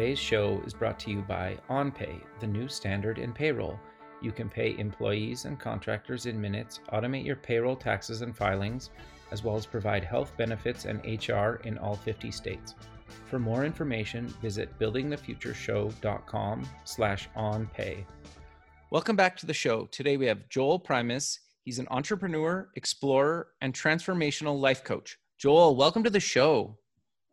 Today's show is brought to you by OnPay, the new standard in payroll. You can pay employees and contractors in minutes, automate your payroll taxes and filings, as well as provide health benefits and HR in all 50 states. For more information, visit buildingthefutureshow.com slash onpay. Welcome back to the show. Today we have Joel Primus. He's an entrepreneur, explorer, and transformational life coach. Joel, welcome to the show.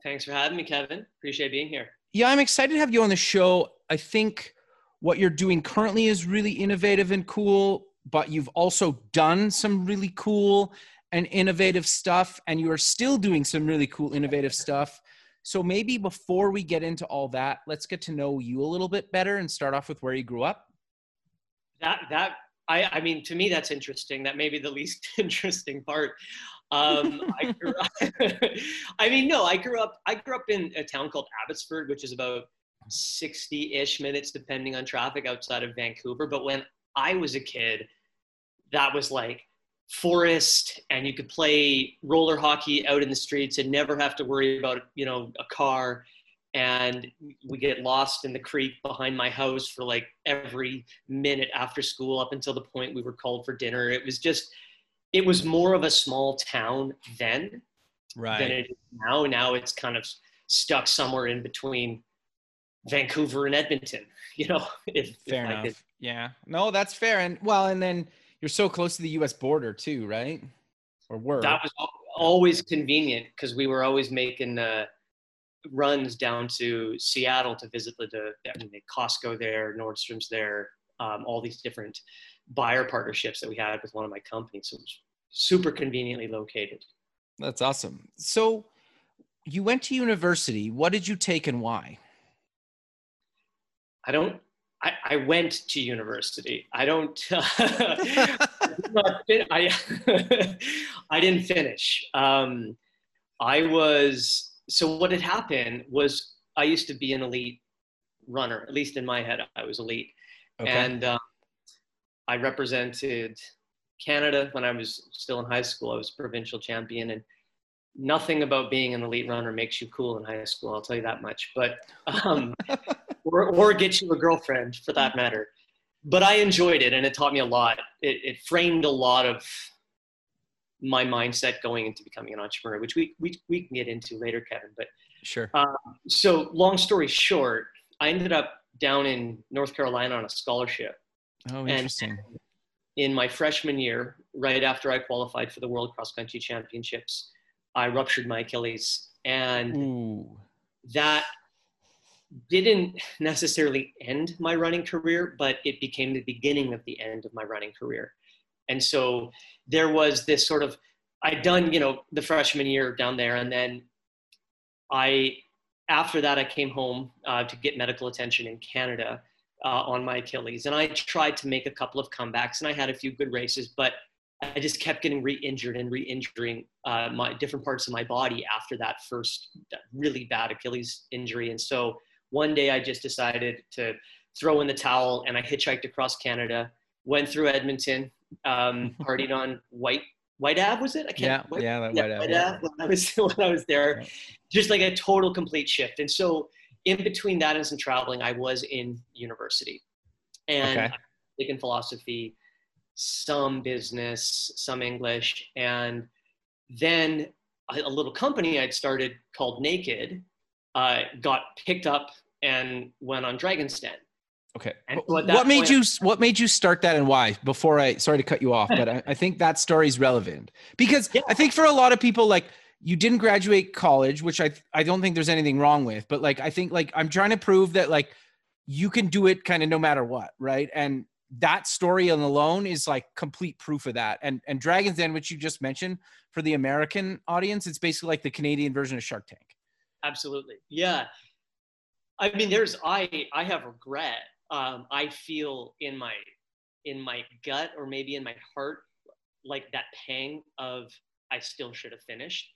Thanks for having me, Kevin. Appreciate being here. Yeah, I'm excited to have you on the show. I think what you're doing currently is really innovative and cool, but you've also done some really cool and innovative stuff, and you are still doing some really cool, innovative stuff. So maybe before we get into all that, let's get to know you a little bit better and start off with where you grew up. That that I I mean to me that's interesting. That may be the least interesting part. Um, I grew up, I mean no, I grew up I grew up in a town called Abbotsford, which is about 60-ish minutes depending on traffic outside of Vancouver. But when I was a kid, that was like forest and you could play roller hockey out in the streets and never have to worry about you know a car and we get lost in the creek behind my house for like every minute after school up until the point we were called for dinner it was just it was more of a small town then right. than it is now now it's kind of stuck somewhere in between vancouver and edmonton you know if, fair if enough yeah no that's fair and well and then you're so close to the U.S. border too, right? Or were that was always convenient because we were always making uh, runs down to Seattle to visit the, the I mean, Costco there, Nordstrom's there, um, all these different buyer partnerships that we had with one of my companies. So it was super conveniently located. That's awesome. So you went to university. What did you take and why? I don't I, I went to university. I don't. Uh, I I didn't finish. Um, I was so what had happened was I used to be an elite runner. At least in my head, I was elite, okay. and um, I represented Canada when I was still in high school. I was provincial champion, and nothing about being an elite runner makes you cool in high school. I'll tell you that much. But um, or, or get you a girlfriend for that matter. But I enjoyed it and it taught me a lot. It, it framed a lot of my mindset going into becoming an entrepreneur, which we, we, we can get into later, Kevin. But sure. Um, so, long story short, I ended up down in North Carolina on a scholarship. Oh, interesting. And in my freshman year, right after I qualified for the World Cross Country Championships, I ruptured my Achilles. And Ooh. that didn't necessarily end my running career, but it became the beginning of the end of my running career. And so there was this sort of, I'd done, you know, the freshman year down there. And then I, after that, I came home uh, to get medical attention in Canada uh, on my Achilles. And I tried to make a couple of comebacks and I had a few good races, but I just kept getting re-injured and re-injuring uh, my different parts of my body after that first really bad Achilles injury. And so one day I just decided to throw in the towel and I hitchhiked across Canada, went through Edmonton, um, partied on Whyte Whyte Ave was it? I can't. Yeah, Whyte, yeah, Whyte, Ave. Whyte Ave when I was when I was there, yeah. just like a total complete shift. And so in between that and some traveling, I was in university, and okay. taking philosophy, some business, some English, and then a, little company I'd started called Naked uh, got picked up and went on Dragon's Den. Okay. what made you What made you start that and why? Before I sorry to cut you off, but I, I think that story is relevant because yeah. I think for a lot of people, like you didn't graduate college, which I I don't think there's anything wrong with, but like I think like I'm trying to prove that like you can do it kind of no matter what, right? And that story alone is like complete proof of that. And and Dragons Den, which you just mentioned, for the American audience, it's basically like the Canadian version of Shark Tank. Absolutely, yeah. I mean, there's I I have regret. Um, I feel in my in my gut or maybe in my heart like that pang of I still should have finished.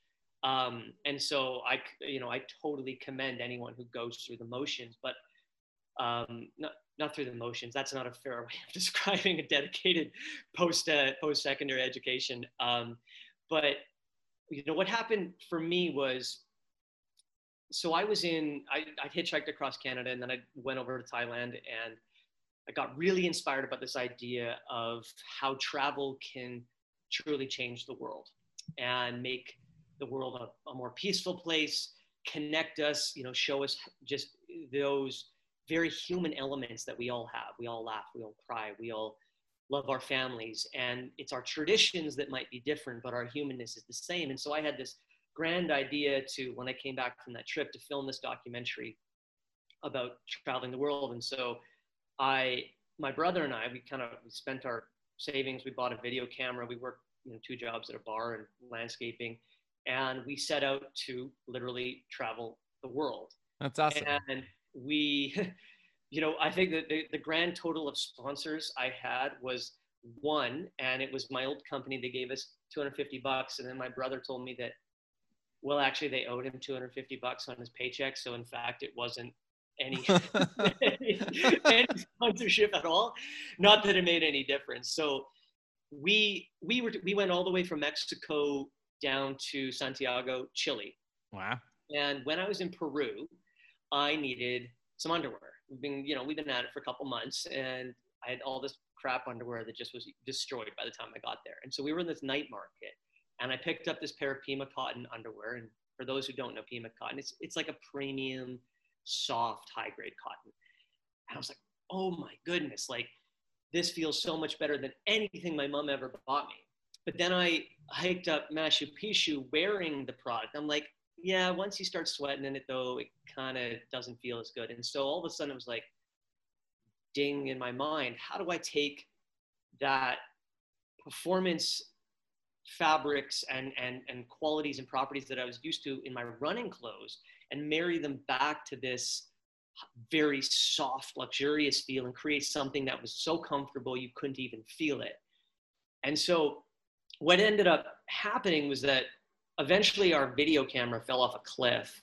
Um, and so I, you know, I totally commend anyone who goes through the motions, but um, not not through the motions. That's not a fair way of describing a dedicated post uh, post secondary education. Um, but you know what happened for me was, so I was in I, I hitchhiked across Canada and then I went over to Thailand and I got really inspired about this idea of how travel can truly change the world and make the world a, a more peaceful place, connect us, you know, show us just those very human elements that we all have. We all laugh, we all cry, we all love our families. And it's our traditions that might be different, but our humanness is the same. And so I had this grand idea to, when I came back from that trip, to film this documentary about traveling the world. And so I, my brother and I, we kind of we spent our savings. We bought a video camera. We worked you know, two jobs at a bar and landscaping, and we set out to literally travel the world. That's awesome. And we, you know, I think that the, the grand total of sponsors I had was one, and it was my old company. They gave us 250 bucks, and then my brother told me that, well, actually, they owed him 250 bucks on his paycheck. So in fact, it wasn't any, any sponsorship at all. Not that it made any difference. So we we were we went all the way from Mexico down to Santiago, Chile. Wow. And when I was in Peru, I needed some underwear. We've been, you know, we've been at it for a couple months, and I had all this crap underwear that just was destroyed by the time I got there. And so we were in this night market, and I picked up this pair of Pima cotton underwear. And for those who don't know Pima cotton, it's it's like a premium soft, high grade cotton. And I was like, oh my goodness, like this feels so much better than anything my mom ever bought me. But then I hiked up Machu Picchu wearing the product. I'm like, yeah, once you start sweating in it though, it kind of doesn't feel as good. And so all of a sudden it was like, ding in my mind, how do I take that performance fabrics and, and, and qualities and properties that I was used to in my running clothes and marry them back to this very soft, luxurious feel and create something that was so comfortable you couldn't even feel it. And so, what ended up happening was that eventually our video camera fell off a cliff.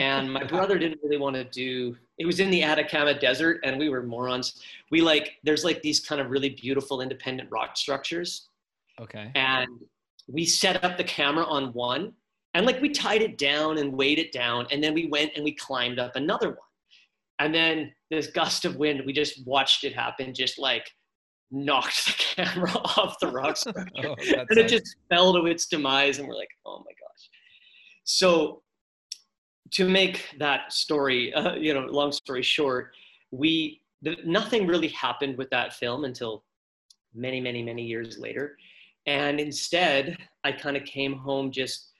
And my brother didn't really want to do it was in the Atacama desert and we were morons. We like there's like these kind of really beautiful independent rock structures. Okay. And we set up the camera on one and like we tied it down and weighed it down and then we went and we climbed up another one and then this gust of wind we just watched it happen just like knocked the camera off the rock structure oh, and it just fell to its demise and we're like oh my gosh. So to make that story uh, you know long story short we the, nothing really happened with that film until many many many years later. And instead i kind of came home just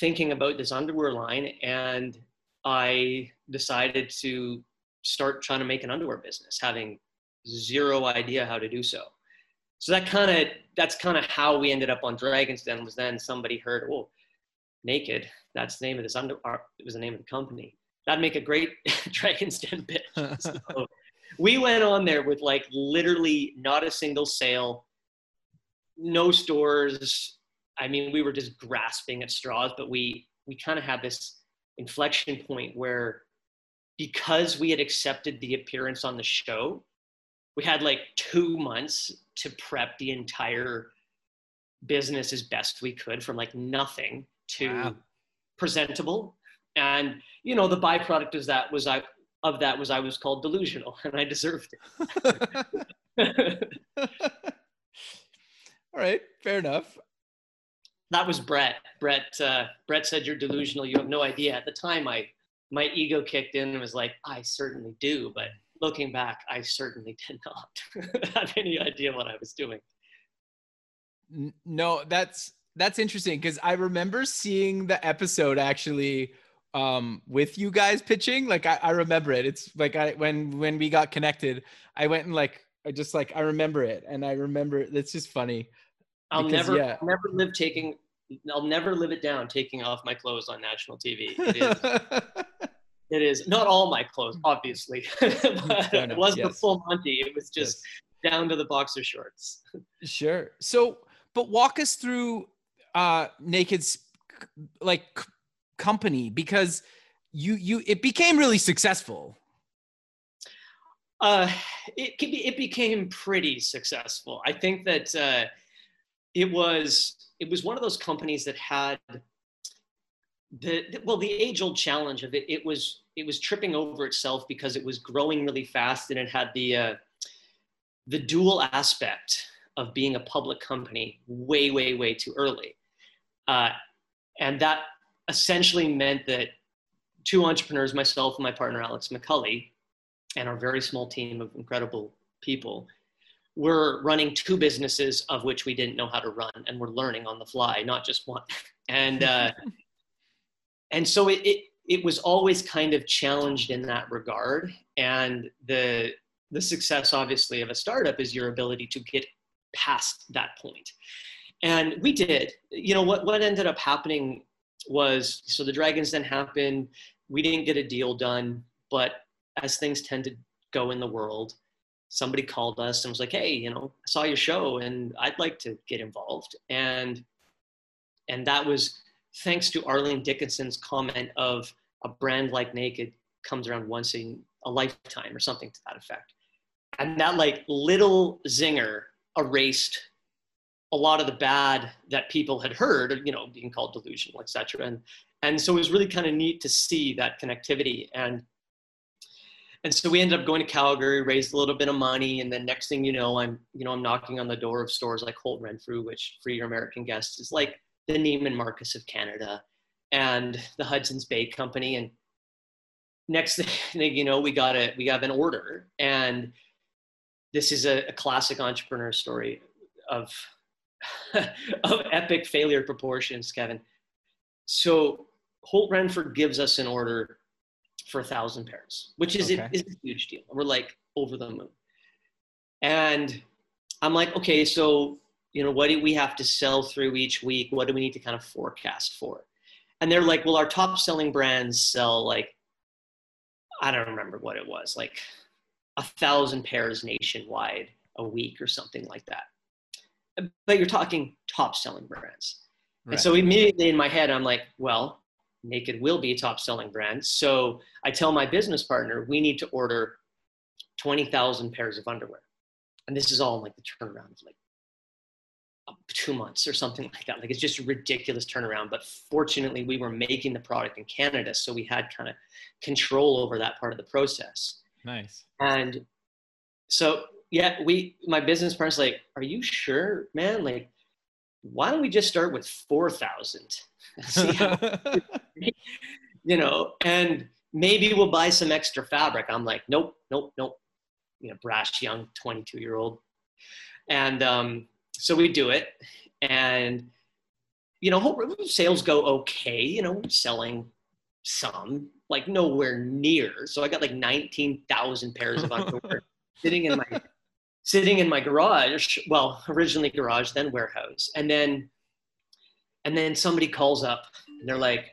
thinking about this underwear line and I decided to start trying to make an underwear business, having zero idea how to do so. So that kind of that's kind of how we ended up on Dragon's Den. Was then somebody heard, oh, naked. That's the name of this under. Uh, it was the name of the company. That'd make a great Dragon's Den bit. So we went on there with like literally not a single sale, no stores, I mean, we were just grasping at straws, but we we kind of had this inflection point where because we had accepted the appearance on the show, we had like two months to prep the entire business as best we could from like nothing to wow. presentable. And you know, the byproduct of that was I of that was I was called delusional and I deserved it. All right, fair enough that was Brett. Brett uh, Brett said you're delusional. You have no idea. At the time, I my ego kicked in and was like, I certainly do. But looking back, I certainly did not have any idea what I was doing. No, that's that's interesting because I remember seeing the episode actually um, with you guys pitching. Like I, I remember it. It's like I when when we got connected, I went and like I just like I remember it, and I remember it's just funny. I'll Because, never, yeah. I'll never live taking. I'll never live it down taking off my clothes on national TV. It is, it is not all my clothes, obviously, but Fair enough, it wasn't a yes. full Monty. It was just down to the boxer shorts. Sure. So, but walk us through uh Naked's like c- company because you you it became really successful. Uh, it be, it became pretty successful. I think that uh, it was it was one of those companies that had the, the- well the age old challenge of it. It was it was tripping over itself because it was growing really fast and it had the uh, the dual aspect of being a public company way way way too early, uh, and that essentially meant that two entrepreneurs, myself and my partner Alex McCully, and our very small team of incredible people we're running two businesses of which we didn't know how to run and we're learning on the fly not just one and uh, and so it, it it was always kind of challenged in that regard. And the the success obviously of a startup is your ability to get past that point. And we did. You know what what ended up happening was so the Dragons Den happened we didn't get a deal done. But as things tend to go in the world, somebody called us and was like, "Hey, you know, I saw your show and I'd like to get involved." And and that was thanks to Arlene Dickinson's comment of a brand like Naked comes around once in a lifetime or something to that effect. And that like little zinger erased a lot of the bad that people had heard, you know, being called delusional, et cetera. And and so it was really kind of neat to see that connectivity and and so we ended up going to Calgary, raised a little bit of money, and then next thing you know, I'm you know I'm knocking on the door of stores like Holt Renfrew, which for your American guests is like the Neiman Marcus of Canada, and the Hudson's Bay Company. And next thing you know, we got a we have an order, and this is a, a classic entrepreneur story of of epic failure proportions, Kevin. So Holt Renfrew gives us an order for a thousand pairs, which is, Okay. a, is a huge deal. We're like over the moon. And I'm like, okay, so you know, what do we have to sell through each week? What do we need to kind of forecast for? And they're like, well, our top selling brands sell like, I don't remember what it was, like a thousand pairs nationwide a week or something like that. But you're talking top selling brands. And so immediately in my head, I'm like, well, Naked will be a top selling brand. So I tell my business partner, we need to order 20,000 pairs of underwear. And this is all in like the turnaround of like two months or something like that. Like it's just a ridiculous turnaround. But fortunately, we were making the product in Canada. So we had kind of control over that part of the process. nice. And so, yeah, we, my business partner's like, are you sure, man? Like, why don't we just start with 4,000? You know, and maybe we'll buy some extra fabric. I'm like, nope, nope, nope. You know, brash young 22 year old. And um, so we do it. And, you know, sales go okay. You know, we're selling some, like nowhere near. So I got like 19,000 pairs of underwear sitting in my sitting in my garage. Well, originally garage, then warehouse. And then and then somebody calls up and they're like,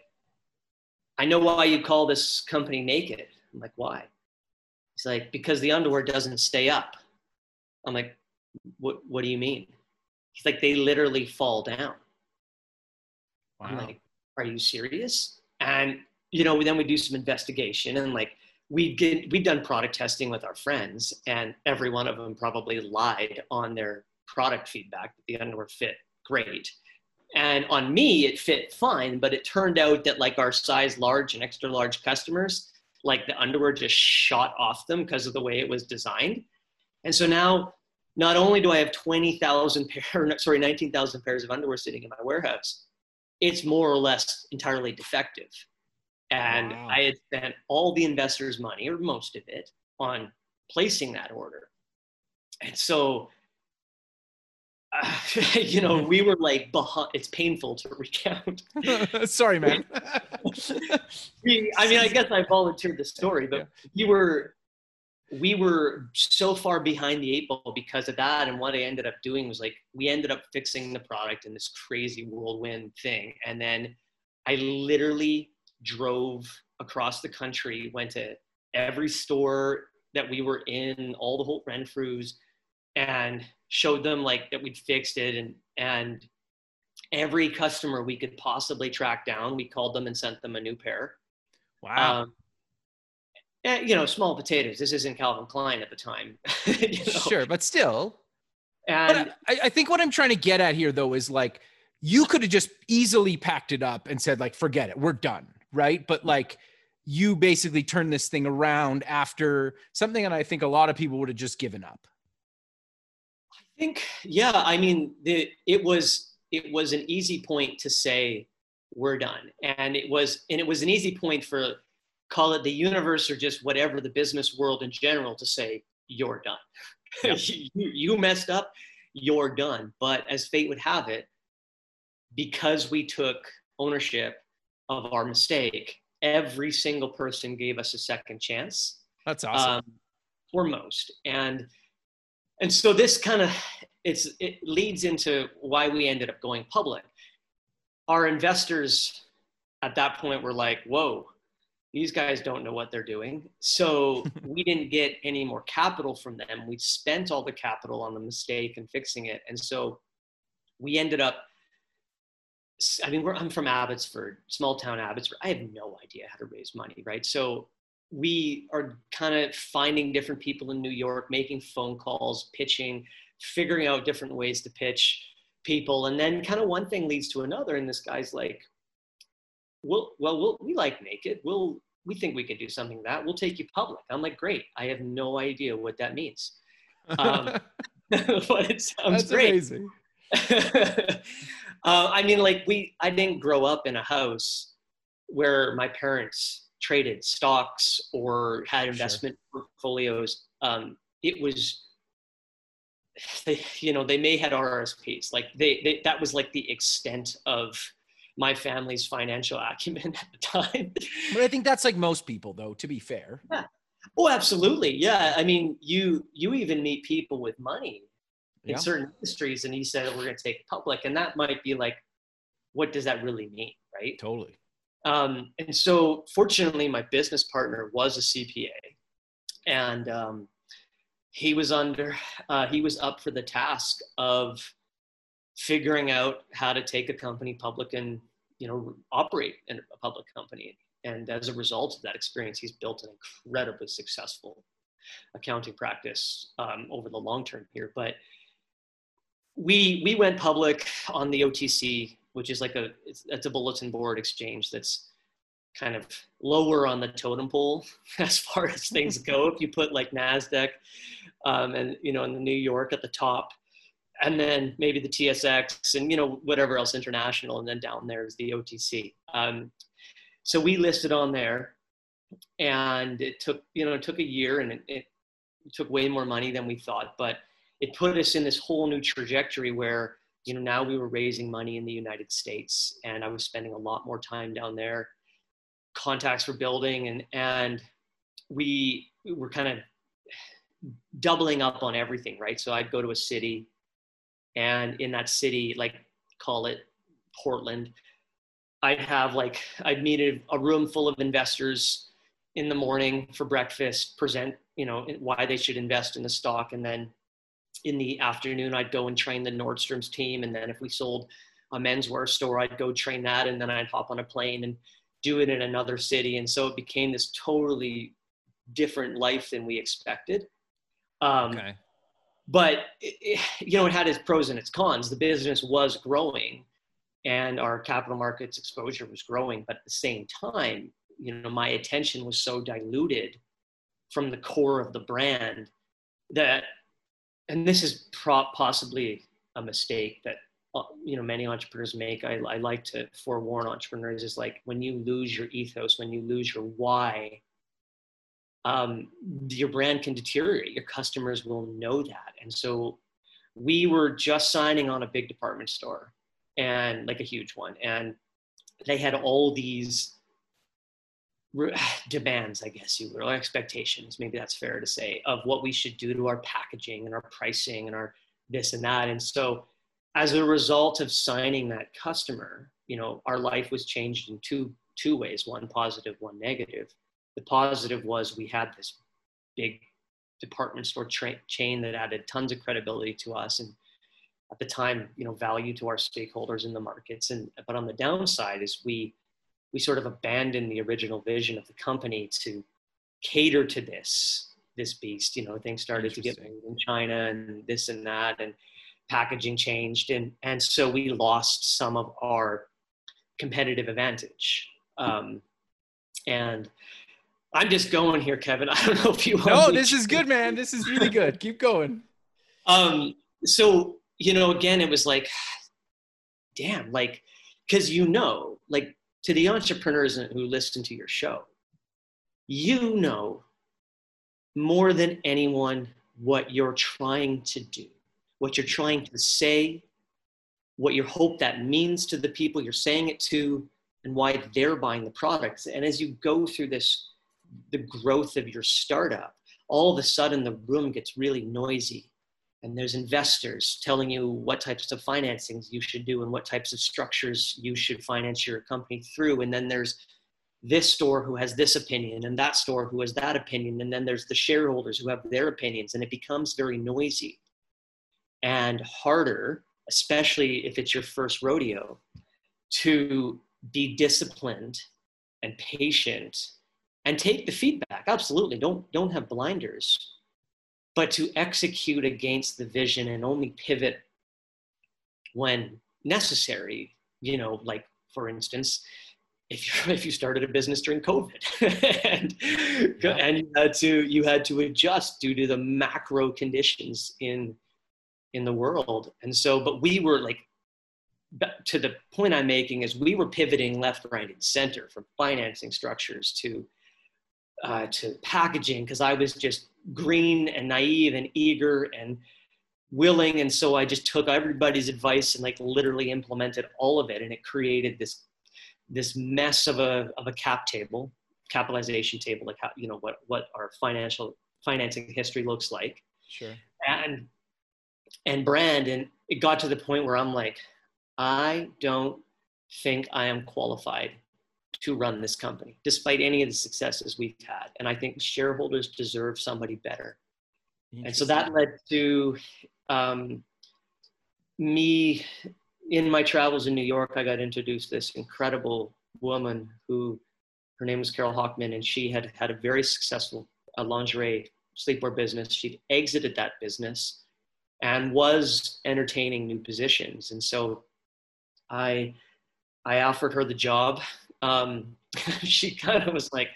I know why you call this company naked. I'm like, why? He's like, because the underwear doesn't stay up. I'm like, what, what do you mean? He's like, they literally fall down. I'm like, are you serious? And, you know, then we do some investigation and like, we get, we've done product testing with our friends and every one of them probably lied on their product feedback that the underwear fit great. And on me, it fit fine, but it turned out that like our size large and extra large customers, like the underwear just shot off them because of the way it was designed. And so now, not only do I have 20,000 pair, sorry, 19,000 pairs of underwear sitting in my warehouse, it's more or less entirely defective. And Wow. I had spent all the investors' money, or most of it, on placing that order. And so, uh, you know, we were like, behind, it's painful to recount. Sorry, man. We- I mean, I guess I volunteered the story, but Yeah. we were we were so far behind the eight ball because of that. And what I ended up doing was like, we ended up fixing the product in this crazy whirlwind thing. And then I literally drove across the country, went to every store that we were in, all the Holt Renfrews, and showed them like that we'd fixed it. And, and every customer we could possibly track down, we called them and sent them a new pair. Wow. Um, and, you know, small potatoes. This isn't Calvin Klein at the time. you know? Sure, but still. And but I, I think what I'm trying to get at here, though, is like you could have just easily packed it up and said, like, forget it, we're done, right? But like, you basically turned this thing around after something that I think a lot of people would have just given up. I think, yeah. I mean, the, it was it was an easy point to say we're done, and it was and it was an easy point for call it the universe or just whatever the business world in general to say you're done. Yeah. you, you messed up you're done. But as fate would have it because we took ownership of our mistake every single person gave us a second chance that's awesome. um, for most and and so this kind of it's it leads into why we ended up going public. Our investors at that point were like whoa these guys don't know what they're doing. So we didn't get any more capital from them. We spent all the capital on the mistake and fixing it. And so we ended up, I mean, I'm from Abbotsford, small town Abbotsford. I have no idea how to raise money, right? So we are kind of finding different people in New York, making phone calls, pitching, figuring out different ways to pitch people. And then kind of one thing leads to another. And this guy's like, we'll, well, we'll, we like naked. We'll, we think we can do something like that. We'll take you public. I'm like, great. I have no idea what that means. Um, but it sounds That's great. amazing. uh, I mean, like we, I didn't grow up in a house where my parents traded stocks or had investment sure. portfolios. Um, it was, they, you know, they may had RRSPs. Like they, they, that was like the extent of my family's financial acumen at the time. but I think that's like most people, though. To be fair. Yeah. Oh, absolutely. Yeah. I mean, you you even meet people with money in yeah. certain industries, and he said we're going to take it public, and that might be like, what does that really mean, right? Totally. Um, and so, fortunately, my business partner was a CPA, and um, he was under uh, he was up for the task of figuring out how to take a company public and you know operate in a public company. And as a result of that experience he's built an incredibly successful accounting practice um, over the long term here. But we we went public on the otc which is like a it's, it's a bulletin board exchange that's kind of lower on the totem pole as far as things go. If you put like nasdaq um, and you know in the new york at the top and then maybe the TSX and you know whatever else international, and then down there is the OTC. Um, so we listed on there, and it took you know it took a year, and it, it took way more money than we thought, but it put us in this whole new trajectory where you know now we were raising money in the United States, and I was spending a lot more time down there. Contacts were building, and and we were kind of doubling up on everything, right? So I'd go to a city and in that city like call it portland i'd have like i'd meet a, a room full of investors in the morning for breakfast present you know why they should invest in the stock. And then in the afternoon i'd go and train the nordstrom's team. And then if we sold a menswear store i'd go train that. And then i'd hop on a plane and do it in another city. And so it became this totally different life than we expected. Um, okay but it, you know it had its pros and its cons. The business was growing and our capital markets exposure was growing but at the same time you know my attention was so diluted from the core of the brand that and this is pro- possibly a mistake that uh, you know many entrepreneurs make. I, I like to forewarn entrepreneurs is like when you lose your ethos when you lose your why um, your brand can deteriorate. Your customers will know that. And so we were just signing on a big department store and like a huge one. And they had all these demands, I guess you will, or expectations, maybe that's fair to say, of what we should do to our packaging and our pricing and our this and that. And so, as a result of signing that customer, you know, our life was changed in two two ways: one positive, one negative. The positive was we had this big department store tra- chain that added tons of credibility to us and at the time you know value to our stakeholders in the markets. And but on the downside is we we sort of abandoned the original vision of the company to cater to this this beast. You know things started to get made in china and this and that and packaging changed. And and so we lost some of our competitive advantage. Um, and i'm just going here kevin i don't know if you want. no this is good man this is really good keep going um so you know again it was like damn like because you know like to the entrepreneurs who listen to your show, you know more than anyone what you're trying to do, what you're trying to say, what you hope that means to the people you're saying it to, and why they're buying the products. And as you go through this, the growth of your startup, all of a sudden the room gets really noisy and there's investors telling you what types of financings you should do and what types of structures you should finance your company through. And then there's this store who has this opinion and that store who has that opinion. And then there's the shareholders who have their opinions and it becomes very noisy and harder especially if it's your first rodeo to be disciplined and patient and take the feedback. Absolutely. Don't don't have blinders. But to execute against the vision and only pivot when necessary you know like for instance if you if you started a business during covid and, yeah. and you had to you had to adjust due to the macro conditions in in the world. And so but we were like to the point i'm making is we were pivoting left right and center from financing structures to uh, to packaging because i was just green and naive and eager and willing and so i just took everybody's advice and like literally implemented all of it and it created this this mess of a of a cap table capitalization table like how you know what what our financial financing history looks like. Sure. And and brand and it got to the point where i'm like i don't think i am qualified to run this company, despite any of the successes we've had. And I think shareholders deserve somebody better. And so that led to um, me in my travels in New York. I got introduced to this incredible woman who her name was Carole Hochman, and she had had a very successful uh, lingerie sleepwear business. She'd exited that business and was entertaining new positions. And so I I offered her the job um, she kind of was like,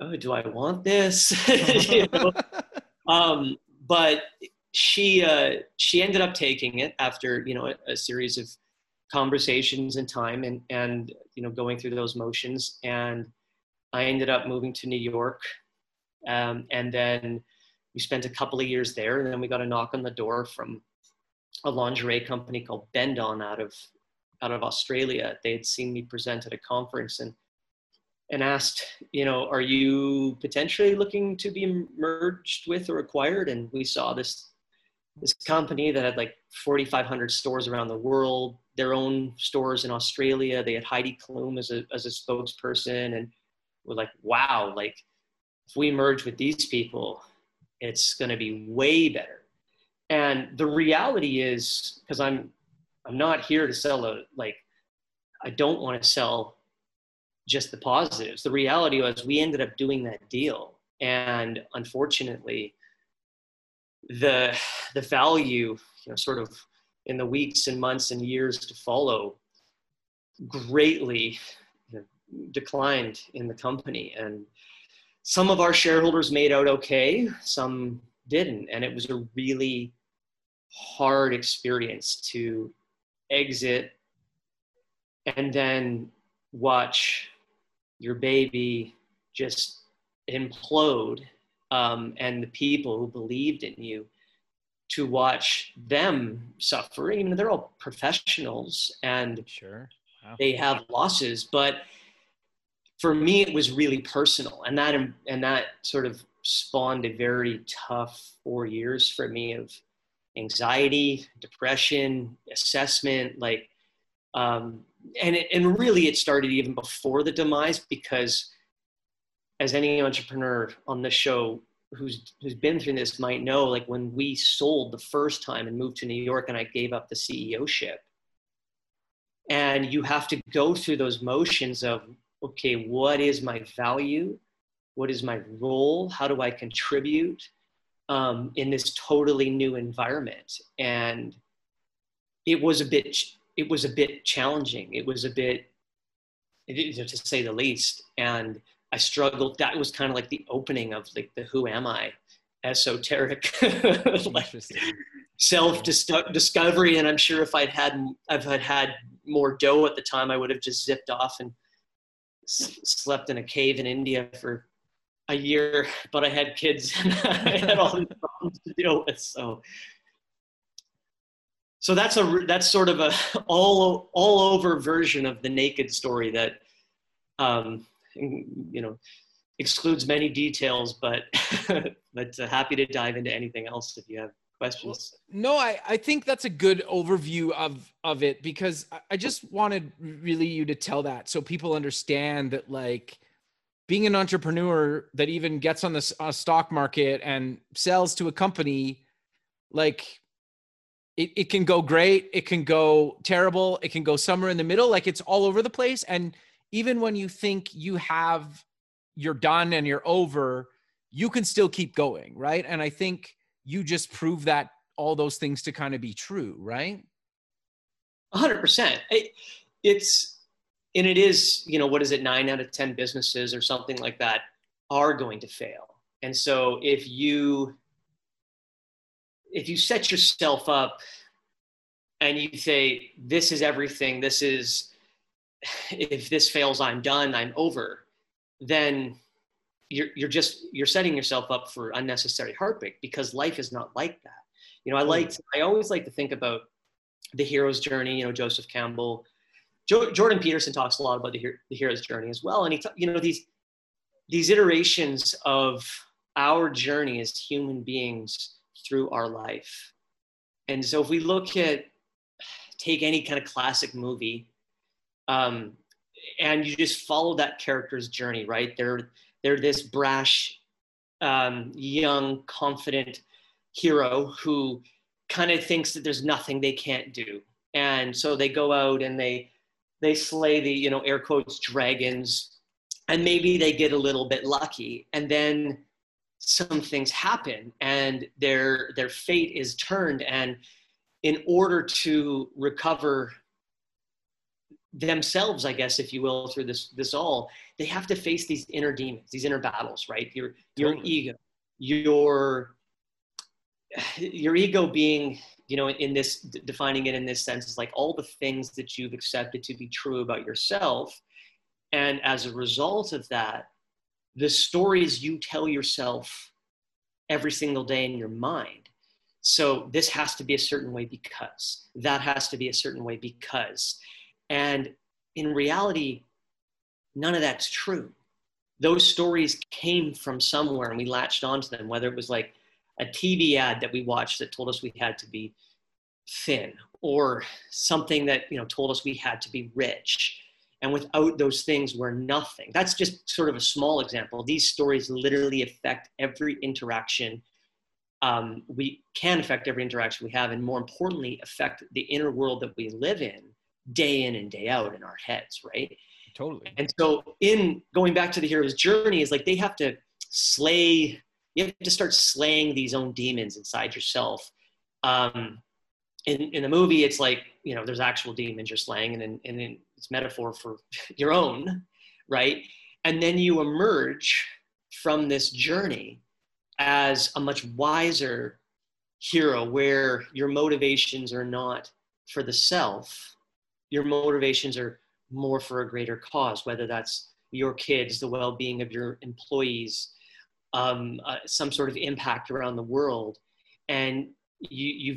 "Oh, do I want this?" you know? um, but she uh, she ended up taking it after you know a, a, series of conversations and time and and you know going through those motions and I ended up moving to New York um, and then we spent a couple of years there and then we got a knock on the door from a lingerie company called Bendon out of out of Australia. They had seen me present at a conference and and asked, you know, are you potentially looking to be merged with or acquired? And we saw this this company that had like 4,500 stores around the world, their own stores in Australia. They had Heidi Klum as a as a spokesperson, and we're like, wow, like if we merge with these people, it's going to be way better. And the reality is, because I'm I'm not here to sell a like I don't want to sell just the positives. The reality was we ended up doing that deal and unfortunately the the value you know sort of in the weeks and months and years to follow greatly you know, declined in the company and some of our shareholders made out okay some didn't and it was a really hard experience to exit and then watch your baby just implode um, and the people who believed in you to watch them suffer. I mean, they're all professionals and sure wow. they have losses, but for me, it was really personal, and that and that sort of spawned a very tough four years for me of anxiety, depression, assessment, like, um, and and really it started even before the demise because, as any entrepreneur on the show who's who's been through this might know, like when we sold the first time and moved to New York, and I gave up the CEO ship, and you have to go through those motions of okay, what is my value? What is my role? How do I contribute um, in this totally new environment? And it was a bit, it was a bit challenging. It was a bit, to say the least. And I struggled. That was kind of like the opening of like the "Who am I?" esoteric like self discovery. And I'm sure if I'd had, if I'd had more dough at the time, I would have just zipped off and slept in a cave in India for a year, but I had kids and I had all these problems to deal with. So, so that's a that's sort of a all all over version of the naked story that, um, you know, excludes many details, but but uh, happy to dive into anything else if you have questions. No, I, I think that's a good overview of of it because I just wanted really you to tell that so people understand that like being an entrepreneur that even gets on the uh, stock market and sells to a company like it, it can go great it can go terrible it can go somewhere in the middle like it's all over the place and even when you think you have you're done and you're over you can still keep going right and i think you just prove that all those things to kind of be true, right? 100%. It, it's, and it is, you know, what is it, nine out of 10 businesses or something like that are going to fail. And so if you, if you set yourself up and you say, this is everything, this is, if this fails, I'm done, I'm over, then you're, you're just you're setting yourself up for unnecessary heartbreak because life is not like that. You know i hmm. like i always like to think about the hero's journey you know joseph campbell jo- jordan peterson talks a lot about the, the hero's journey as well. And he t- you know these these iterations of our journey as human beings through our life. And so if we look at take any kind of classic movie um, and you just follow that character's journey right? They're they're this brash, um, young, confident hero who kind of thinks that there's nothing they can't do. And so they go out and they they slay the, you know, air quotes dragons, and maybe they get a little bit lucky. And then some things happen and their their fate is turned. And in order to recover themselves, I guess, if you will, through this this all, they have to face these inner demons, these inner battles, right? Your your ego, your your ego being, you know, in this defining it in this sense is like all the things that you've accepted to be true about yourself, and as a result of that, the stories you tell yourself every single day in your mind. So this has to be a certain way because that has to be a certain way because and in reality, none of that's true. Those stories came from somewhere and we latched onto them, whether it was like a TV ad that we watched that told us we had to be thin or something that you know told us we had to be rich and without those things we're nothing that's just sort of a small example these stories literally affect every interaction um, we can affect every interaction we have and more importantly affect the inner world that we live in day in and day out in our heads, right? Totally. And so, in going back to the hero's journey, is like they have to slay. You have to start slaying these own demons inside yourself. Um, in in the movie, it's like you know, there's actual demons you're slaying, and and it's metaphor for your own, right? And then you emerge from this journey as a much wiser hero, where your motivations are not for the self, your motivations are more for a greater cause, whether that's your kids, the well being of your employees, um, uh, some sort of impact around the world. And you, you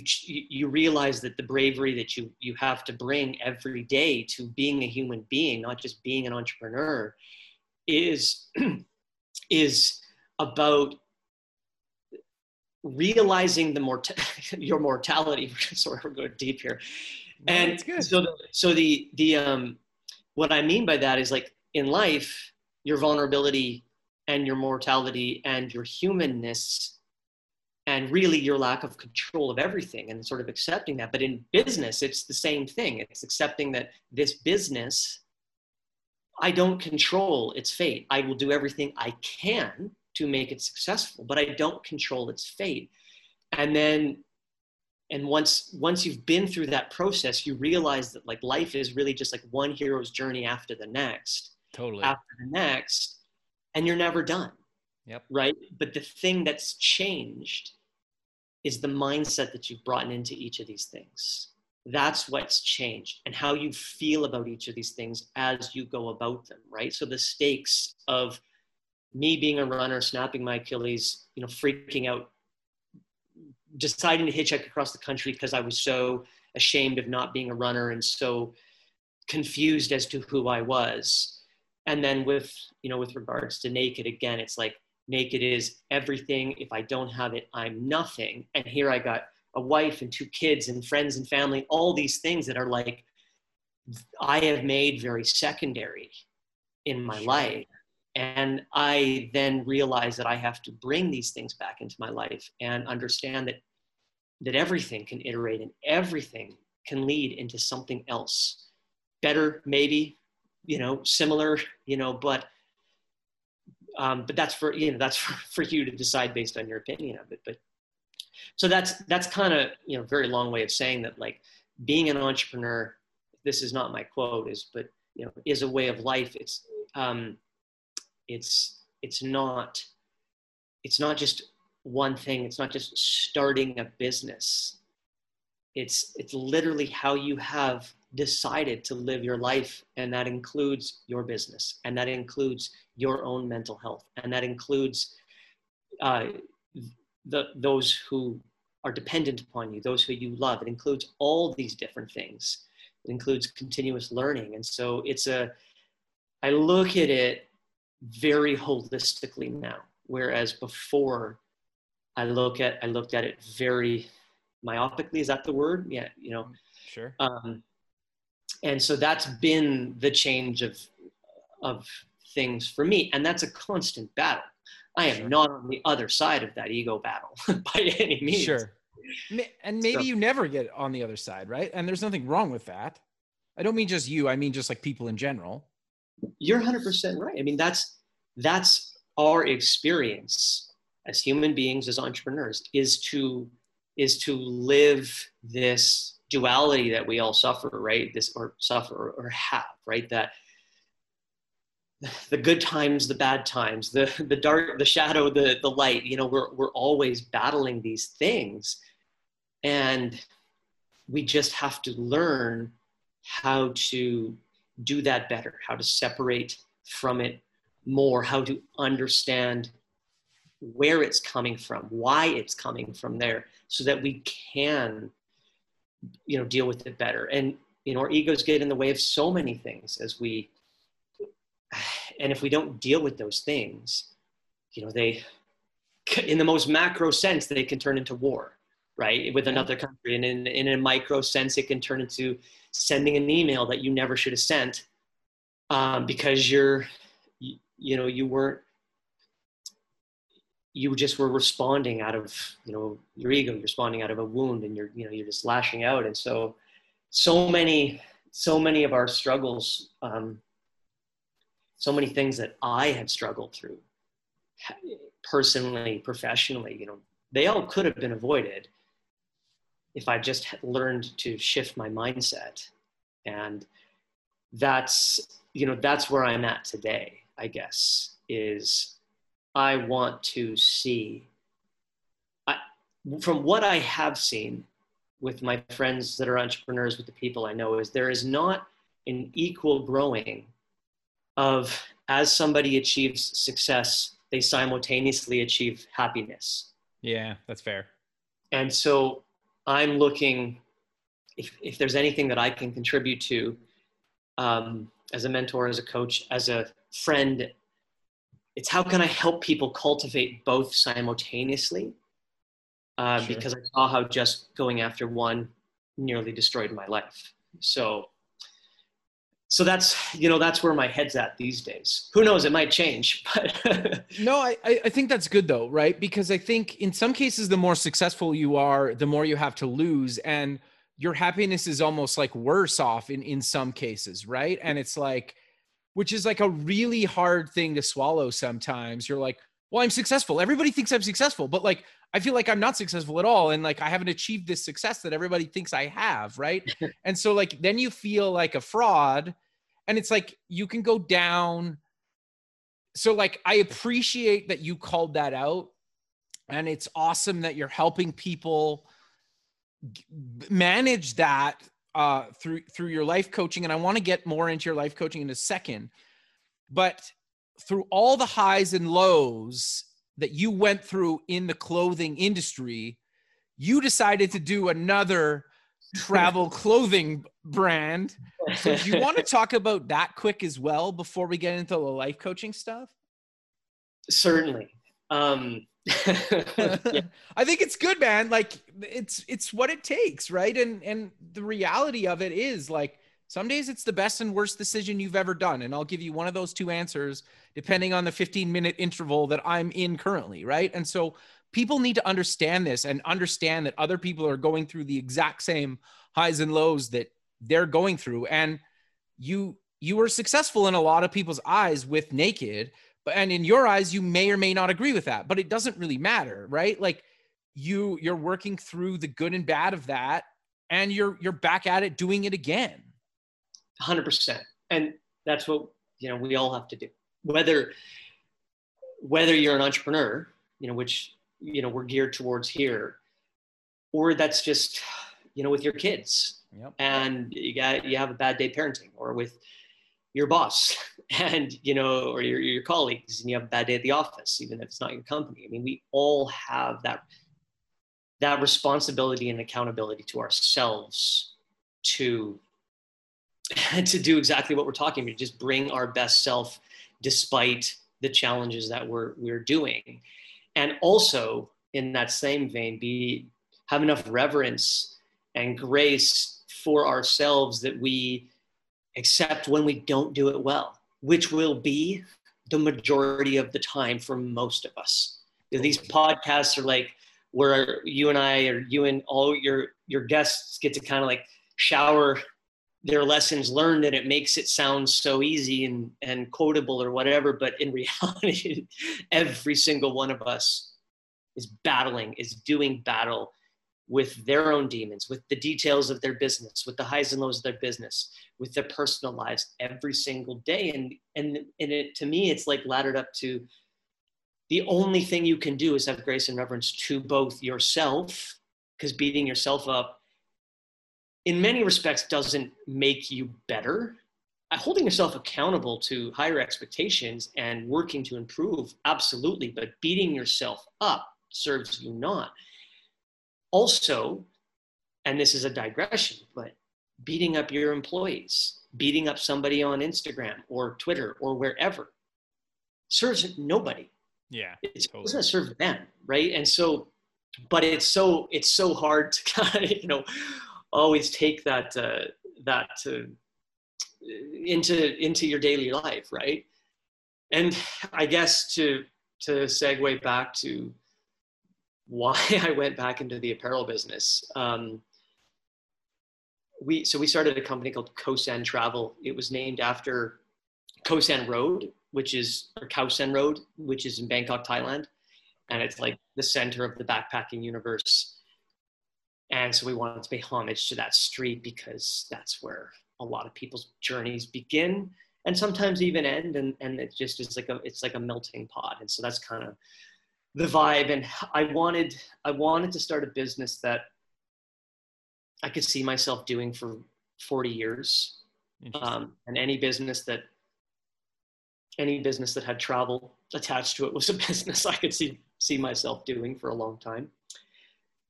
you realize that the bravery that you, you have to bring every day to being a human being, not just being an entrepreneur, is is about realizing the mort- your mortality. Sorry, we're going deep here. No, and so the, so the the um what I mean by that is like in life, your vulnerability and your mortality and your humanness and really your lack of control of everything and sort of accepting that. But in business, it's the same thing. It's accepting that this business, I don't control its fate. I will do everything I can to make it successful, but I don't control its fate. And then and once once you've been through that process you realize that like life is really just like one hero's journey after the next Totally. after the next and you're never done Yep. right but the thing that's changed is the mindset that you've brought into each of these things that's what's changed and how you feel about each of these things as you go about them right so the stakes of me being a runner snapping my achilles you know freaking out deciding to hitchhike across the country because I was so ashamed of not being a runner and so confused as to who I was. And then with, you know, with regards to naked, again, it's like naked is everything. If I don't have it, I'm nothing. And here I got a wife and two kids and friends and family, all these things that are like I have made very secondary in my life. And I then realize that I have to bring these things back into my life and understand that that everything can iterate and everything can lead into something else. Better, maybe, you know, similar, you know, but um, but that's for you know that's for, for you to decide based on your opinion of it. But so that's that's kind of you know very long way of saying that like being an entrepreneur, this is not my quote, is but you know is a way of life. It's um, it's it's not it's not just one thing it's not just starting a business it's it's literally how you have decided to live your life and that includes your business and that includes your own mental health and that includes uh, the those who are dependent upon you those who you love. It includes all these different things. It includes continuous learning. And so it's a i look at it very holistically now whereas before i look at i looked at it very myopically. Is that the word? Yeah you know. Sure. um, and so that's been the change of of things for me and that's a constant battle i am Sure. not on the other side of that ego battle by any means Sure. And maybe So- you never get on the other side, right? And there's nothing wrong with that. I don't mean just you. I mean just like people in general. you're 100% right i mean that's that's our experience as human beings as entrepreneurs is to is to live this duality that we all suffer right? This or suffer or, have right? That the good times the bad times the the dark the shadow the the light you know we're we're always battling these things. And we just have to learn how to do that better, how to separate from it more, how to understand where it's coming from, why it's coming from there, so that we can, you know, deal with it better. And you know, our egos get in the way of so many things as we, and if we don't deal with those things, you know, they, in the most macro sense, they can turn into war, right, with another country, and in in a micro sense, it can turn into sending an email that you never should have sent um, because you're you, you know you weren't you just were responding out of you know your ego you're responding out of a wound and you're you know you're just lashing out and so so many so many of our struggles um, so many things that i have struggled through personally professionally you know they all could have been avoided if I just learned to shift my mindset. And that's, you know, that's where I'm at today, I guess, is I want to see, I, from what I have seen with my friends that are entrepreneurs, with the people I know, is there is not an equal growing of as somebody achieves success, they simultaneously achieve happiness. Yeah, that's fair. And so I'm looking if, if there's anything that I can contribute to um, as a mentor, as a coach, as a friend, it's how can I help people cultivate both simultaneously? Uh, Sure. Because I saw how just going after one nearly destroyed my life. So, so that's you know that's where my head's at these days. Who knows? It might change, but No, I, I I think that's good though, right? Because I think in some cases, the more successful you are, the more you have to lose. And your happiness is almost like worse off in, in some cases, right? And it's like, which is like a really hard thing to swallow sometimes. You're like, well, I'm successful. Everybody thinks I'm successful, but like, I feel like I'm not successful at all. And like, I haven't achieved this success that everybody thinks I have, right? and so, like, then you feel like a fraud. And it's like, you can go down so like i appreciate that you called that out and it's awesome that you're helping people manage that uh, through through your life coaching and i want to get more into your life coaching in a second but through all the highs and lows that you went through in the clothing industry you decided to do another travel clothing brand so do you want to talk about that quick as well before we get into the life coaching stuff? certainly. Um, I think it's good, man. Like it's it's what it takes, right? And and the reality of it is like some days it's the best and worst decision you've ever done. And I'll give you one of those two answers depending on the 15 minute interval that I'm in currently, right? And so people need to understand this and understand that other people are going through the exact same highs and lows that they're going through. And you you were successful in a lot of people's eyes with naked but and in your eyes you may or may not agree with that but it doesn't really matter right? Like you you're working through the good and bad of that and you're you're back at it doing it again. 100% and that's what you know we all have to do. Whether whether you're an entrepreneur you know which you know we're geared towards here or that's just you know with your kids. Yep. And you got you have a bad day parenting or with your boss and you know or your, your colleagues and you have a bad day at the office even if it's not your company. I mean we all have that that responsibility and accountability to ourselves to to do exactly what we're talking about just bring our best self despite the challenges that we're we're doing. And also in that same vein be have enough reverence and grace for ourselves that we accept when we don't do it well which will be the majority of the time for most of us. These podcasts are like where you and i or you and all your your guests get to kind of like shower their lessons learned and it makes it sound so easy and, and quotable or whatever but in reality every single one of us is battling is doing battle with their own demons with the details of their business with the highs and lows of their business with their personal lives every single day. And and and it to me it's like laddered up to the only thing you can do is have grace and reverence to both yourself because beating yourself up in many respects doesn't make you better. Uh, holding yourself accountable to higher expectations and working to improve absolutely but beating yourself up serves you not also and this is a digression but beating up your employees beating up somebody on instagram or twitter or wherever serves nobody. Yeah it's Totally. doesn't serve them right? And so but it's so it's so hard to kind of you know always take that uh, that uh, into into your daily life right? And i guess to to segue back to why i went back into the apparel business um, we so we started a company called kosan travel it was named after Khao San road which is or Road, which is in Bangkok, Thailand, and it's like the center of the backpacking universe. And so we wanted to pay homage to that street because that's where a lot of people's journeys begin and sometimes even end. And, and it just is like a it's like a melting pot. And so that's kind of the vibe. And I wanted I wanted to start a business that I could see myself doing for 40 years. Um, and any business that any business that had travel attached to it was a business I could see see myself doing for a long time.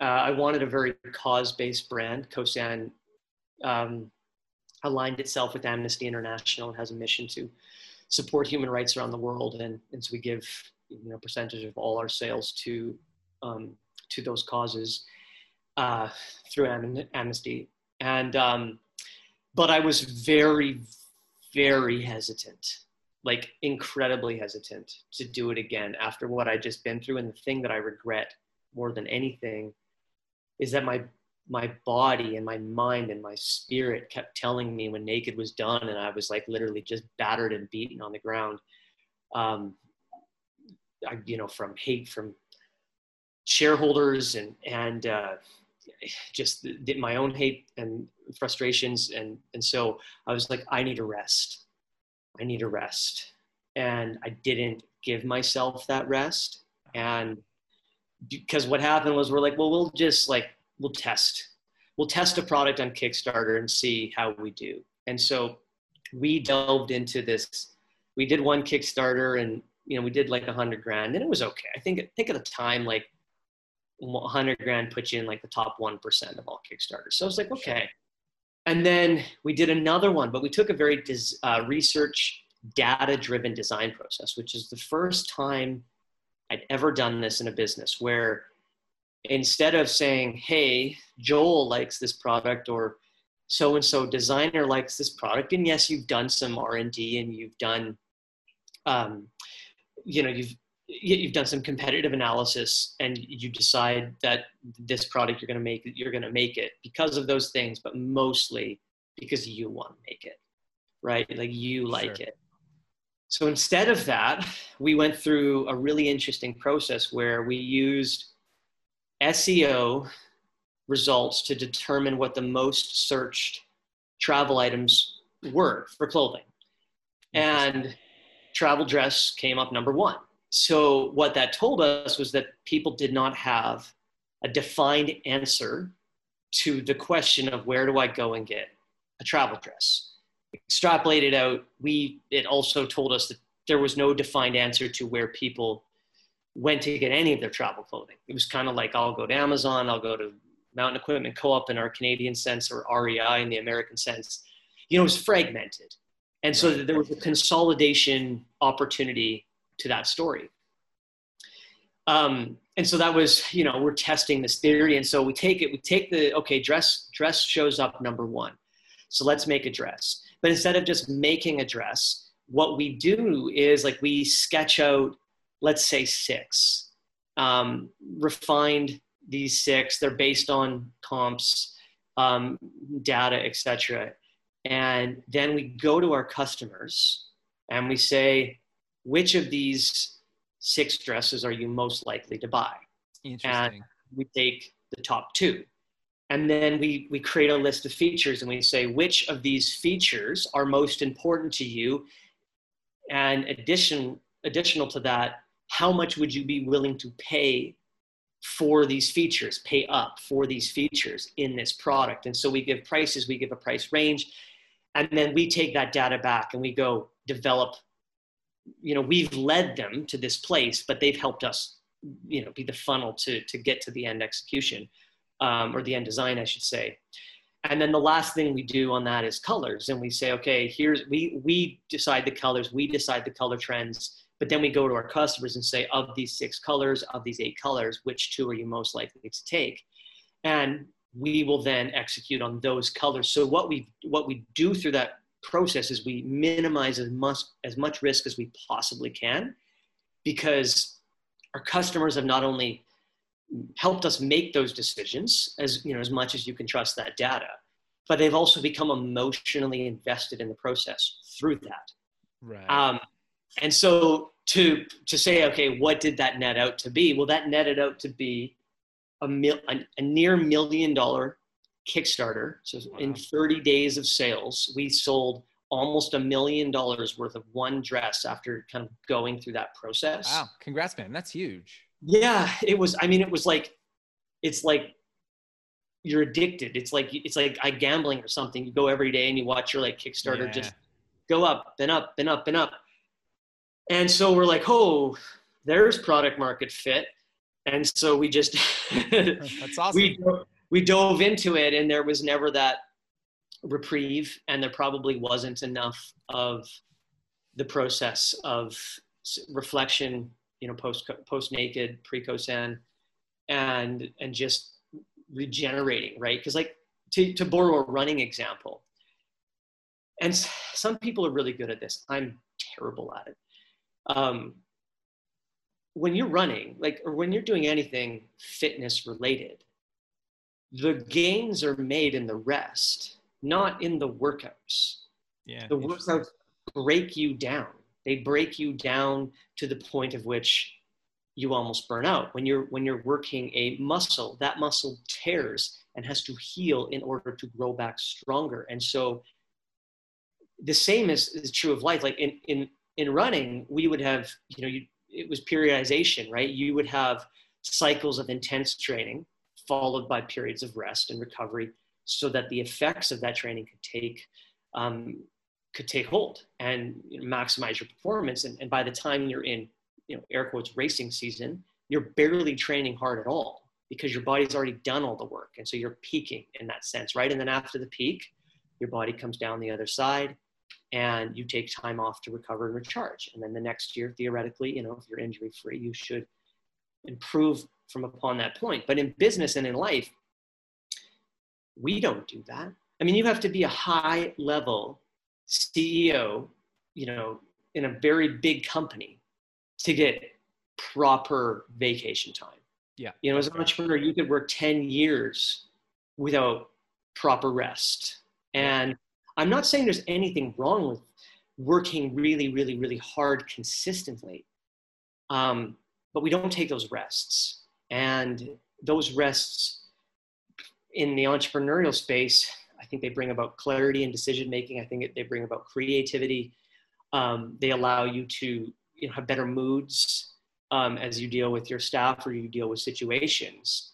Uh, I wanted a very cause-based brand. Kosan um, aligned itself with Amnesty International and has a mission to support human rights around the world, and, and so we give you know percentage of all our sales to um, to those causes uh, through Am- Amnesty. And um, but I was very very hesitant, like incredibly hesitant to do it again after what I'd just been through. And the thing that I regret more than anything is that my my body and my mind and my spirit kept telling me when naked was done and i was like literally just battered and beaten on the ground um, you know from hate from shareholders and and uh, just the, my own hate and frustrations. And and so i was like i need a rest. I need a rest. And i didn't give myself that rest. And because what happened was we're like well we'll just like we'll test. We'll test a product on kickstarter and see how we do. And so we delved into this. We did one kickstarter and you know we did like a hundred grand and it was okay. I think i think at the time like 100 grand put you in like the top 1% of all kickstarters. So i was like okay. And then we did another one but we took a very uh, research data driven design process which is the first time i'd ever done this in a business where instead of saying, hey, Joel likes this product or so and so designer likes this product, and yes, you've done some R and D and you've done, um, you know, you've you've done some competitive analysis and you decide that this product you're going to make you're going to make it because of those things but mostly because you want to make it right like you like sure. it so instead of that we went through a really interesting process where we used SEO results to determine what the most searched travel items were for clothing. And travel dress came up number one. So, what that told us was that people did not have a defined answer to the question of where do I go and get a travel dress. Extrapolated out, we it also told us that there was no defined answer to where people went to get any of their travel clothing. It was kind of like I'll go to Amazon, I'll go to Mountain Equipment Co-op in our Canadian sense or REI in the American sense. You know, it was fragmented. And so there was a consolidation opportunity to that story. Um, and so that was, you know, we're testing this theory. And so we take it, we take the, okay, dress, dress shows up number one. So let's make a dress. But instead of just making a dress, what we do is like we sketch out let's say six. Um, refined these six. They're based on comps, um, data, etc. And then we go to our customers and we say, which of these six dresses are you most likely to buy? Interesting. And we take the top two. And then we, we create a list of features and we say, which of these features are most important to you? And addition, additional to that, how much would you be willing to pay for these features, pay up for these features in this product? And so we give prices, we give a price range, and then we take that data back and we go develop. You know, we've led them to this place, but they've helped us, you know, be the funnel to to get to the end execution, um, or the end design, I should say. And then the last thing we do on that is colors, and we say, okay, here's we we decide the colors, we decide the color trends but then we go to our customers and say, of these six colors, of these eight colors, which two are you most likely to take? And we will then execute on those colors. So what we what we do through that process is we minimize as much as much risk as we possibly can, because our customers have not only helped us make those decisions as you know as much as you can trust that data, but they've also become emotionally invested in the process through that. Right. Um, and so to to say okay what did that net out to be well that netted out to be a, mil, a, a near million dollar kickstarter. So wow. in 30 days of sales we sold almost a million dollars worth of one dress after kind of going through that process. Wow. Congrats man. That's huge. Yeah it was i mean it was like it's like you're addicted. It's like it's like i gambling or something. You go every day and you watch your like kickstarter yeah. just go up and up and up and up. And so we're like, oh, there's product market fit. And so we just That's awesome. we we dove into it and there was never that reprieve and there probably wasn't enough of the process of reflection, you know, post post naked, pre Kosan, and and just regenerating, right? Because like to to borrow a running example, and some people are really good at this. I'm terrible at it. Um, when you're running, like, or when you're doing anything fitness related, the gains are made in the rest, not in the workouts. Yeah. The workouts break you down. They break you down to the point of which you almost burn out. When you're when you're working a muscle, that muscle tears and has to heal in order to grow back stronger. And so the same is, is true of life. Like in in in running, we would have, you know, you, it was periodization, right? You would have cycles of intense training followed by periods of rest and recovery so that the effects of that training could take um, could take hold and you know, maximize your performance. And, and by the time you're in you know air quotes racing season you're barely training hard at all because your body's already done all the work. And so you're peaking in that sense right? And then after the peak your body comes down the other side and you take time off to recover and recharge and then the next year theoretically you know if you're injury free you should improve from upon that point. But in business and in life, we don't do that. I mean, you have to be a high level CEO, you know, in a very big company to get proper vacation time. Yeah. You know, as an entrepreneur, you could work 10 years without proper rest. And I'm not saying there's anything wrong with working really, really, really hard consistently. Um, but we don't take those rests. And those rests in the entrepreneurial space, I think they bring about clarity and decision making. I think they bring about creativity. Um, they allow you to you know, have better moods um, as you deal with your staff or you deal with situations.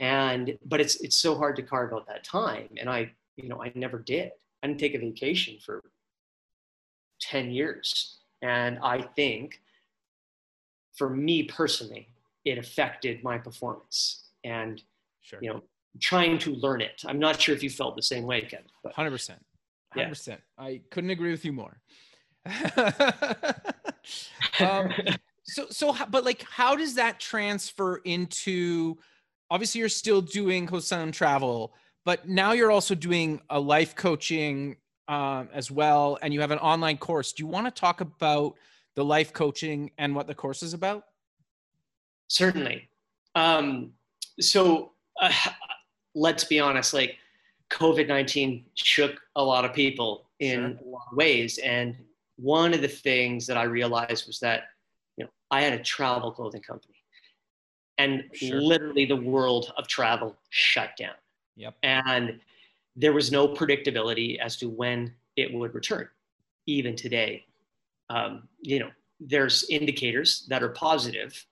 And but it's it's so hard to carve out that time. And I you know I never did. I didn't take a vacation for 10 years. And I think for me personally, it affected my performance and sure. you know trying to learn it i'm not sure if you felt the same way kevin but 100% 100% yeah. i couldn't agree with you more um, so so but like how does that transfer into obviously you're still doing Kosan travel but now you're also doing a life coaching um, as well and you have an online course do you want to talk about the life coaching and what the course is about Certainly. Um, so uh, let's be honest, like COVID 19 shook a lot of people in sure. a lot of ways. And one of the things that I realized was that, you know, I had a travel clothing company and sure. literally the world of travel shut down. Yep. And there was no predictability as to when it would return, even today. Um, you know, there's indicators that are positive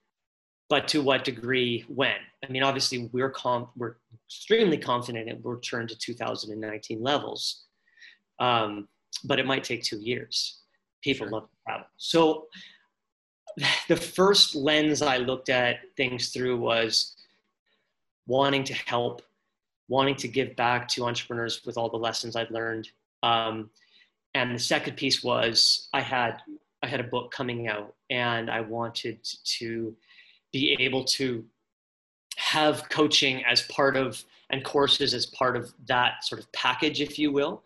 but to what degree when i mean obviously we're com- we're extremely confident it will return to 2019 levels um, but it might take two years people sure. love to travel so the first lens i looked at things through was wanting to help wanting to give back to entrepreneurs with all the lessons i've learned um, and the second piece was i had i had a book coming out and i wanted to be able to have coaching as part of and courses as part of that sort of package, if you will,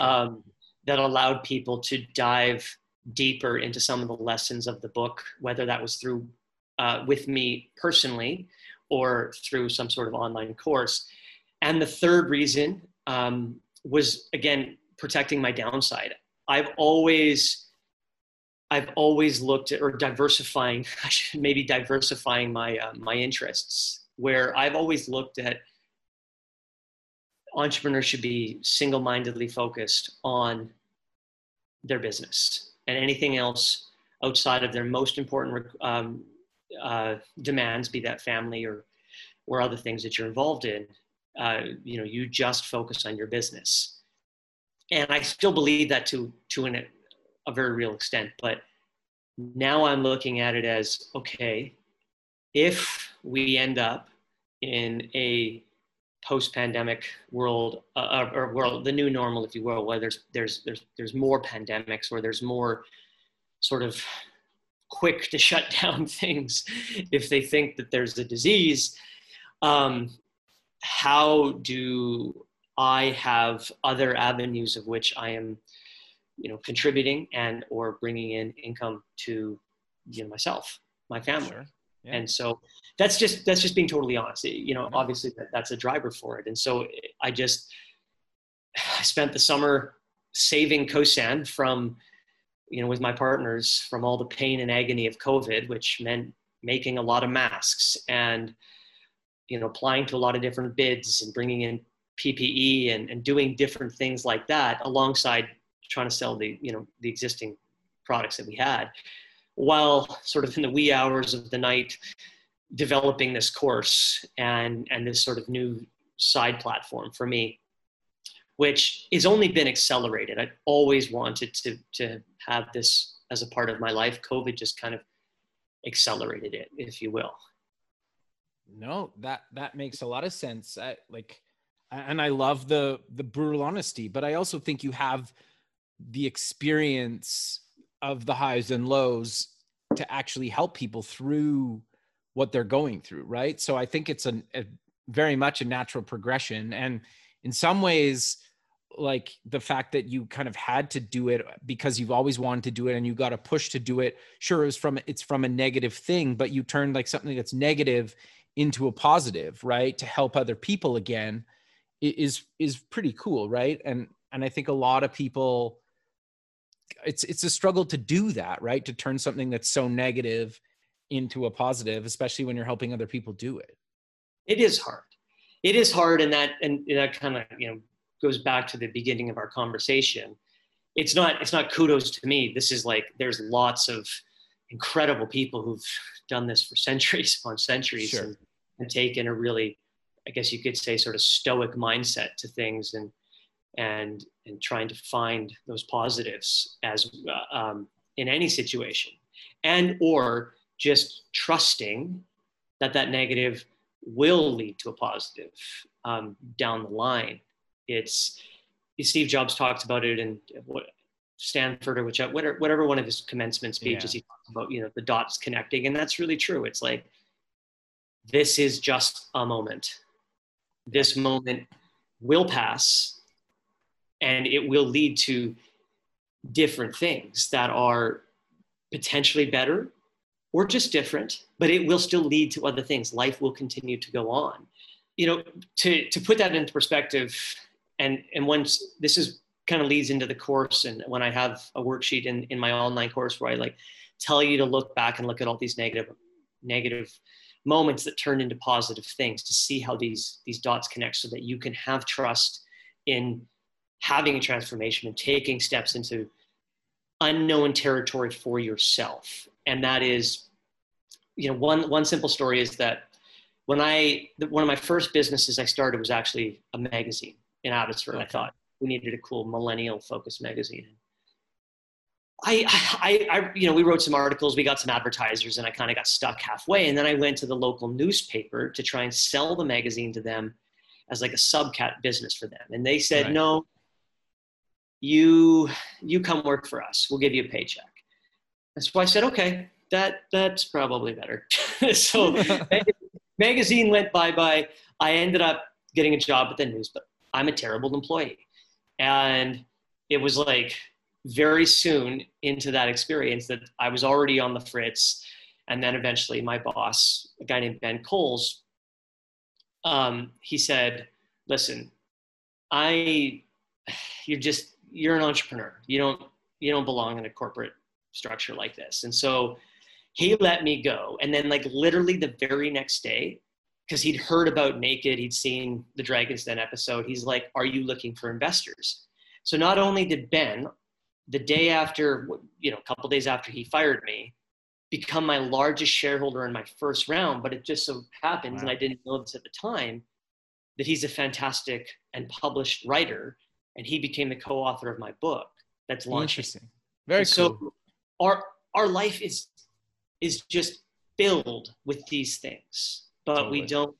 um, that allowed people to dive deeper into some of the lessons of the book, whether that was through uh, with me personally or through some sort of online course. And the third reason um, was again protecting my downside. I've always I've always looked at or diversifying, maybe diversifying my uh, my interests. Where I've always looked at entrepreneurs should be single-mindedly focused on their business, and anything else outside of their most important um, uh, demands, be that family or or other things that you're involved in, uh, you know, you just focus on your business. And I still believe that to to an a very real extent. But now I'm looking at it as okay, if we end up in a post-pandemic world uh, or world, the new normal, if you will, where there's there's there's there's more pandemics, or there's more sort of quick to shut down things if they think that there's a disease. Um, how do I have other avenues of which I am, you know, contributing and or bringing in income to you know myself, my family. Sure. Yeah. And so that's just that's just being totally honest. You know, obviously that, that's a driver for it. And so I just I spent the summer saving Kosan from, you know, with my partners from all the pain and agony of COVID, which meant making a lot of masks and you know applying to a lot of different bids and bringing in PPE and, and doing different things like that alongside trying to sell the you know the existing products that we had while sort of in the wee hours of the night developing this course and and this sort of new side platform for me which has only been accelerated. I always wanted to to have this as a part of my life. Covid just kind of accelerated it if you will no that that makes a lot of sense. I, like and i love the the brutal honesty but i also think you have the experience of the highs and lows to actually help people through what they're going through right? So i think it's a, a very much a natural progression. And in some ways like the fact that you kind of had to do it because you've always wanted to do it and you got a push to do it sure it was from it's from a negative thing but you turned like something that's negative into a positive right to help other people again is is pretty cool right? And and i think a lot of people it's it's a struggle to do that right? To turn something that's so negative into a positive especially when you're helping other people do it. It is hard. It is hard and that and that kind of you know goes back to the beginning of our conversation. It's not it's not kudos to me. This is like there's lots of incredible people who've done this for centuries upon centuries sure. and, and taken a really i guess you could say sort of stoic mindset to things and and and trying to find those positives as uh, um, in any situation and or just trusting that that negative will lead to a positive um, down the line it's steve jobs talked about it in what stanford or whichever whatever one of his commencement speeches yeah. he talked about you know the dots connecting and that's really true. It's like this is just a moment. This moment will pass and it will lead to different things that are potentially better or just different but it will still lead to other things. Life will continue to go on. You know to to put that into perspective and and once this is kind of leads into the course and when i have a worksheet in in my online course where i like tell you to look back and look at all these negative negative moments that turn into positive things to see how these these dots connect so that you can have trust in having a transformation and taking steps into unknown territory for yourself. And that is, you know, one, one simple story is that when I, one of my first businesses I started was actually a magazine in Abbotsford. Okay. I thought we needed a cool millennial focused magazine. I, I, I, you know, we wrote some articles, we got some advertisers, and I kind of got stuck halfway. And then I went to the local newspaper to try and sell the magazine to them as like a subcat business for them. And they said, right. no, you you come work for us we'll give you a paycheck and so i said okay that that's probably better so magazine went bye-bye i ended up getting a job at the news but i'm a terrible employee and it was like very soon into that experience that i was already on the fritz and then eventually my boss a guy named ben coles um, he said listen i you're just you're an entrepreneur. You don't you don't belong in a corporate structure like this. And so he let me go. And then like literally the very next day, because he'd heard about Naked, he'd seen the Dragon's Den episode. He's like, "Are you looking for investors?" So not only did Ben, the day after, you know, a couple days after he fired me, become my largest shareholder in my first round, but it just so happens, wow. and I didn't know this at the time, that he's a fantastic and published writer and he became the co-author of my book that's launching. Interesting. Very and cool. So our our life is is just filled with these things, but totally. we don't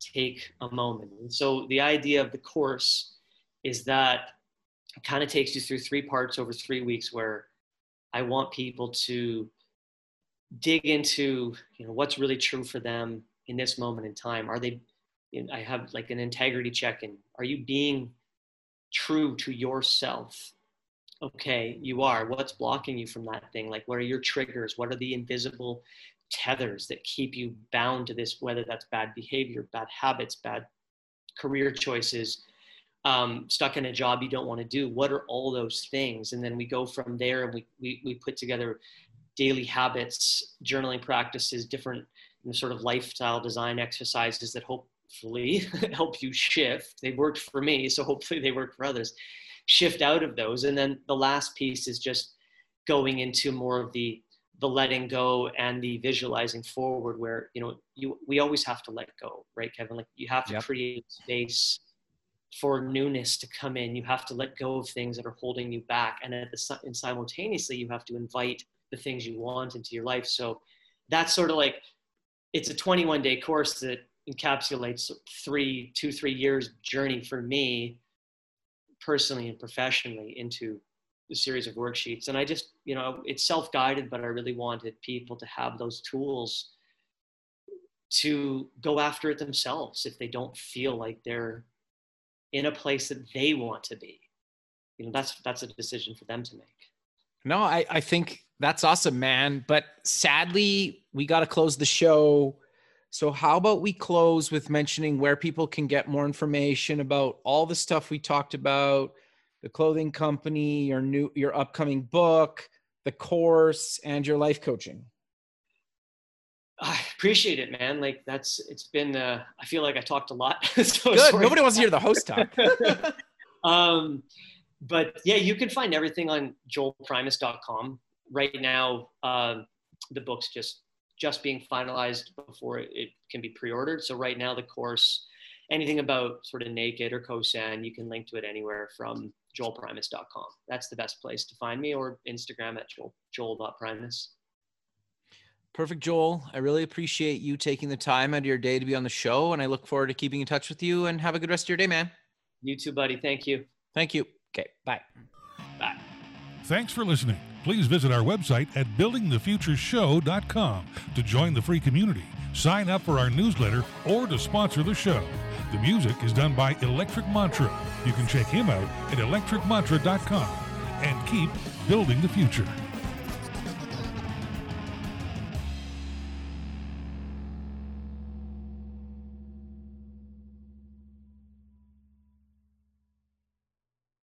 take a moment. And so the idea of the course is that it kind of takes you through three parts over three weeks where I want people to dig into you know what's really true for them in this moment in time. Are they you know, I have like an integrity check in. Are you being true to yourself? Okay, you are. What's blocking you from that thing? Like what are your triggers? What are the invisible tethers that keep you bound to this, whether that's bad behavior, bad habits, bad career choices, um, stuck in a job you don't want to do. What are all those things? And then we go from there and we, we, we put together daily habits, journaling practices, different you know, sort of lifestyle design exercises that hopefully help you shift. They worked for me, so hopefully they work for others. Shift out of those. And then the last piece is just going into more of the the letting go and the visualizing forward where you know you we always have to let go right kevin? Like you have to yep. create space for newness to come in. You have to let go of things that are holding you back. And at the and simultaneously you have to invite the things you want into your life. So that's sort of like it's a 21 day course that encapsulates three two three years journey for me personally and professionally into series of worksheets. And I just, you know, it's self guided, but I really wanted people to have those tools to go after it themselves if they don't feel like they're in a place that they want to be. You know, that's that's a decision for them to make. No, I, I think that's awesome, man. But sadly, we got to close the show. So, how about we close with mentioning where people can get more information about all the stuff we talked about, the clothing company, your new your upcoming book, the course, and your life coaching? I appreciate it, man. Like that's it's been. Uh, I feel like I talked a lot. so Good. Sorry. Nobody wants to hear the host talk. um, but yeah, you can find everything on joelprimus.com right now. Uh, the book's just just being finalized before it can be pre-ordered. So right now, the course, anything about sort of naked or Kosan, you can link to it anywhere from joelprimus.com. That's the best place to find me or Instagram at joel, joel.primus. Perfect, Joel. I really appreciate you taking the time out of your day to be on the show, and I look forward to keeping in touch with you. And have a good rest of your day, man. You too, buddy. Thank you. Thank you. Okay, bye. Bye. Thanks for listening. Please visit our website at buildingthefutureshow.com to join the free community, sign up for our newsletter, or to sponsor the show. The music is done by Electric Mantra. You can check him out at electricmantra.com and keep building the future.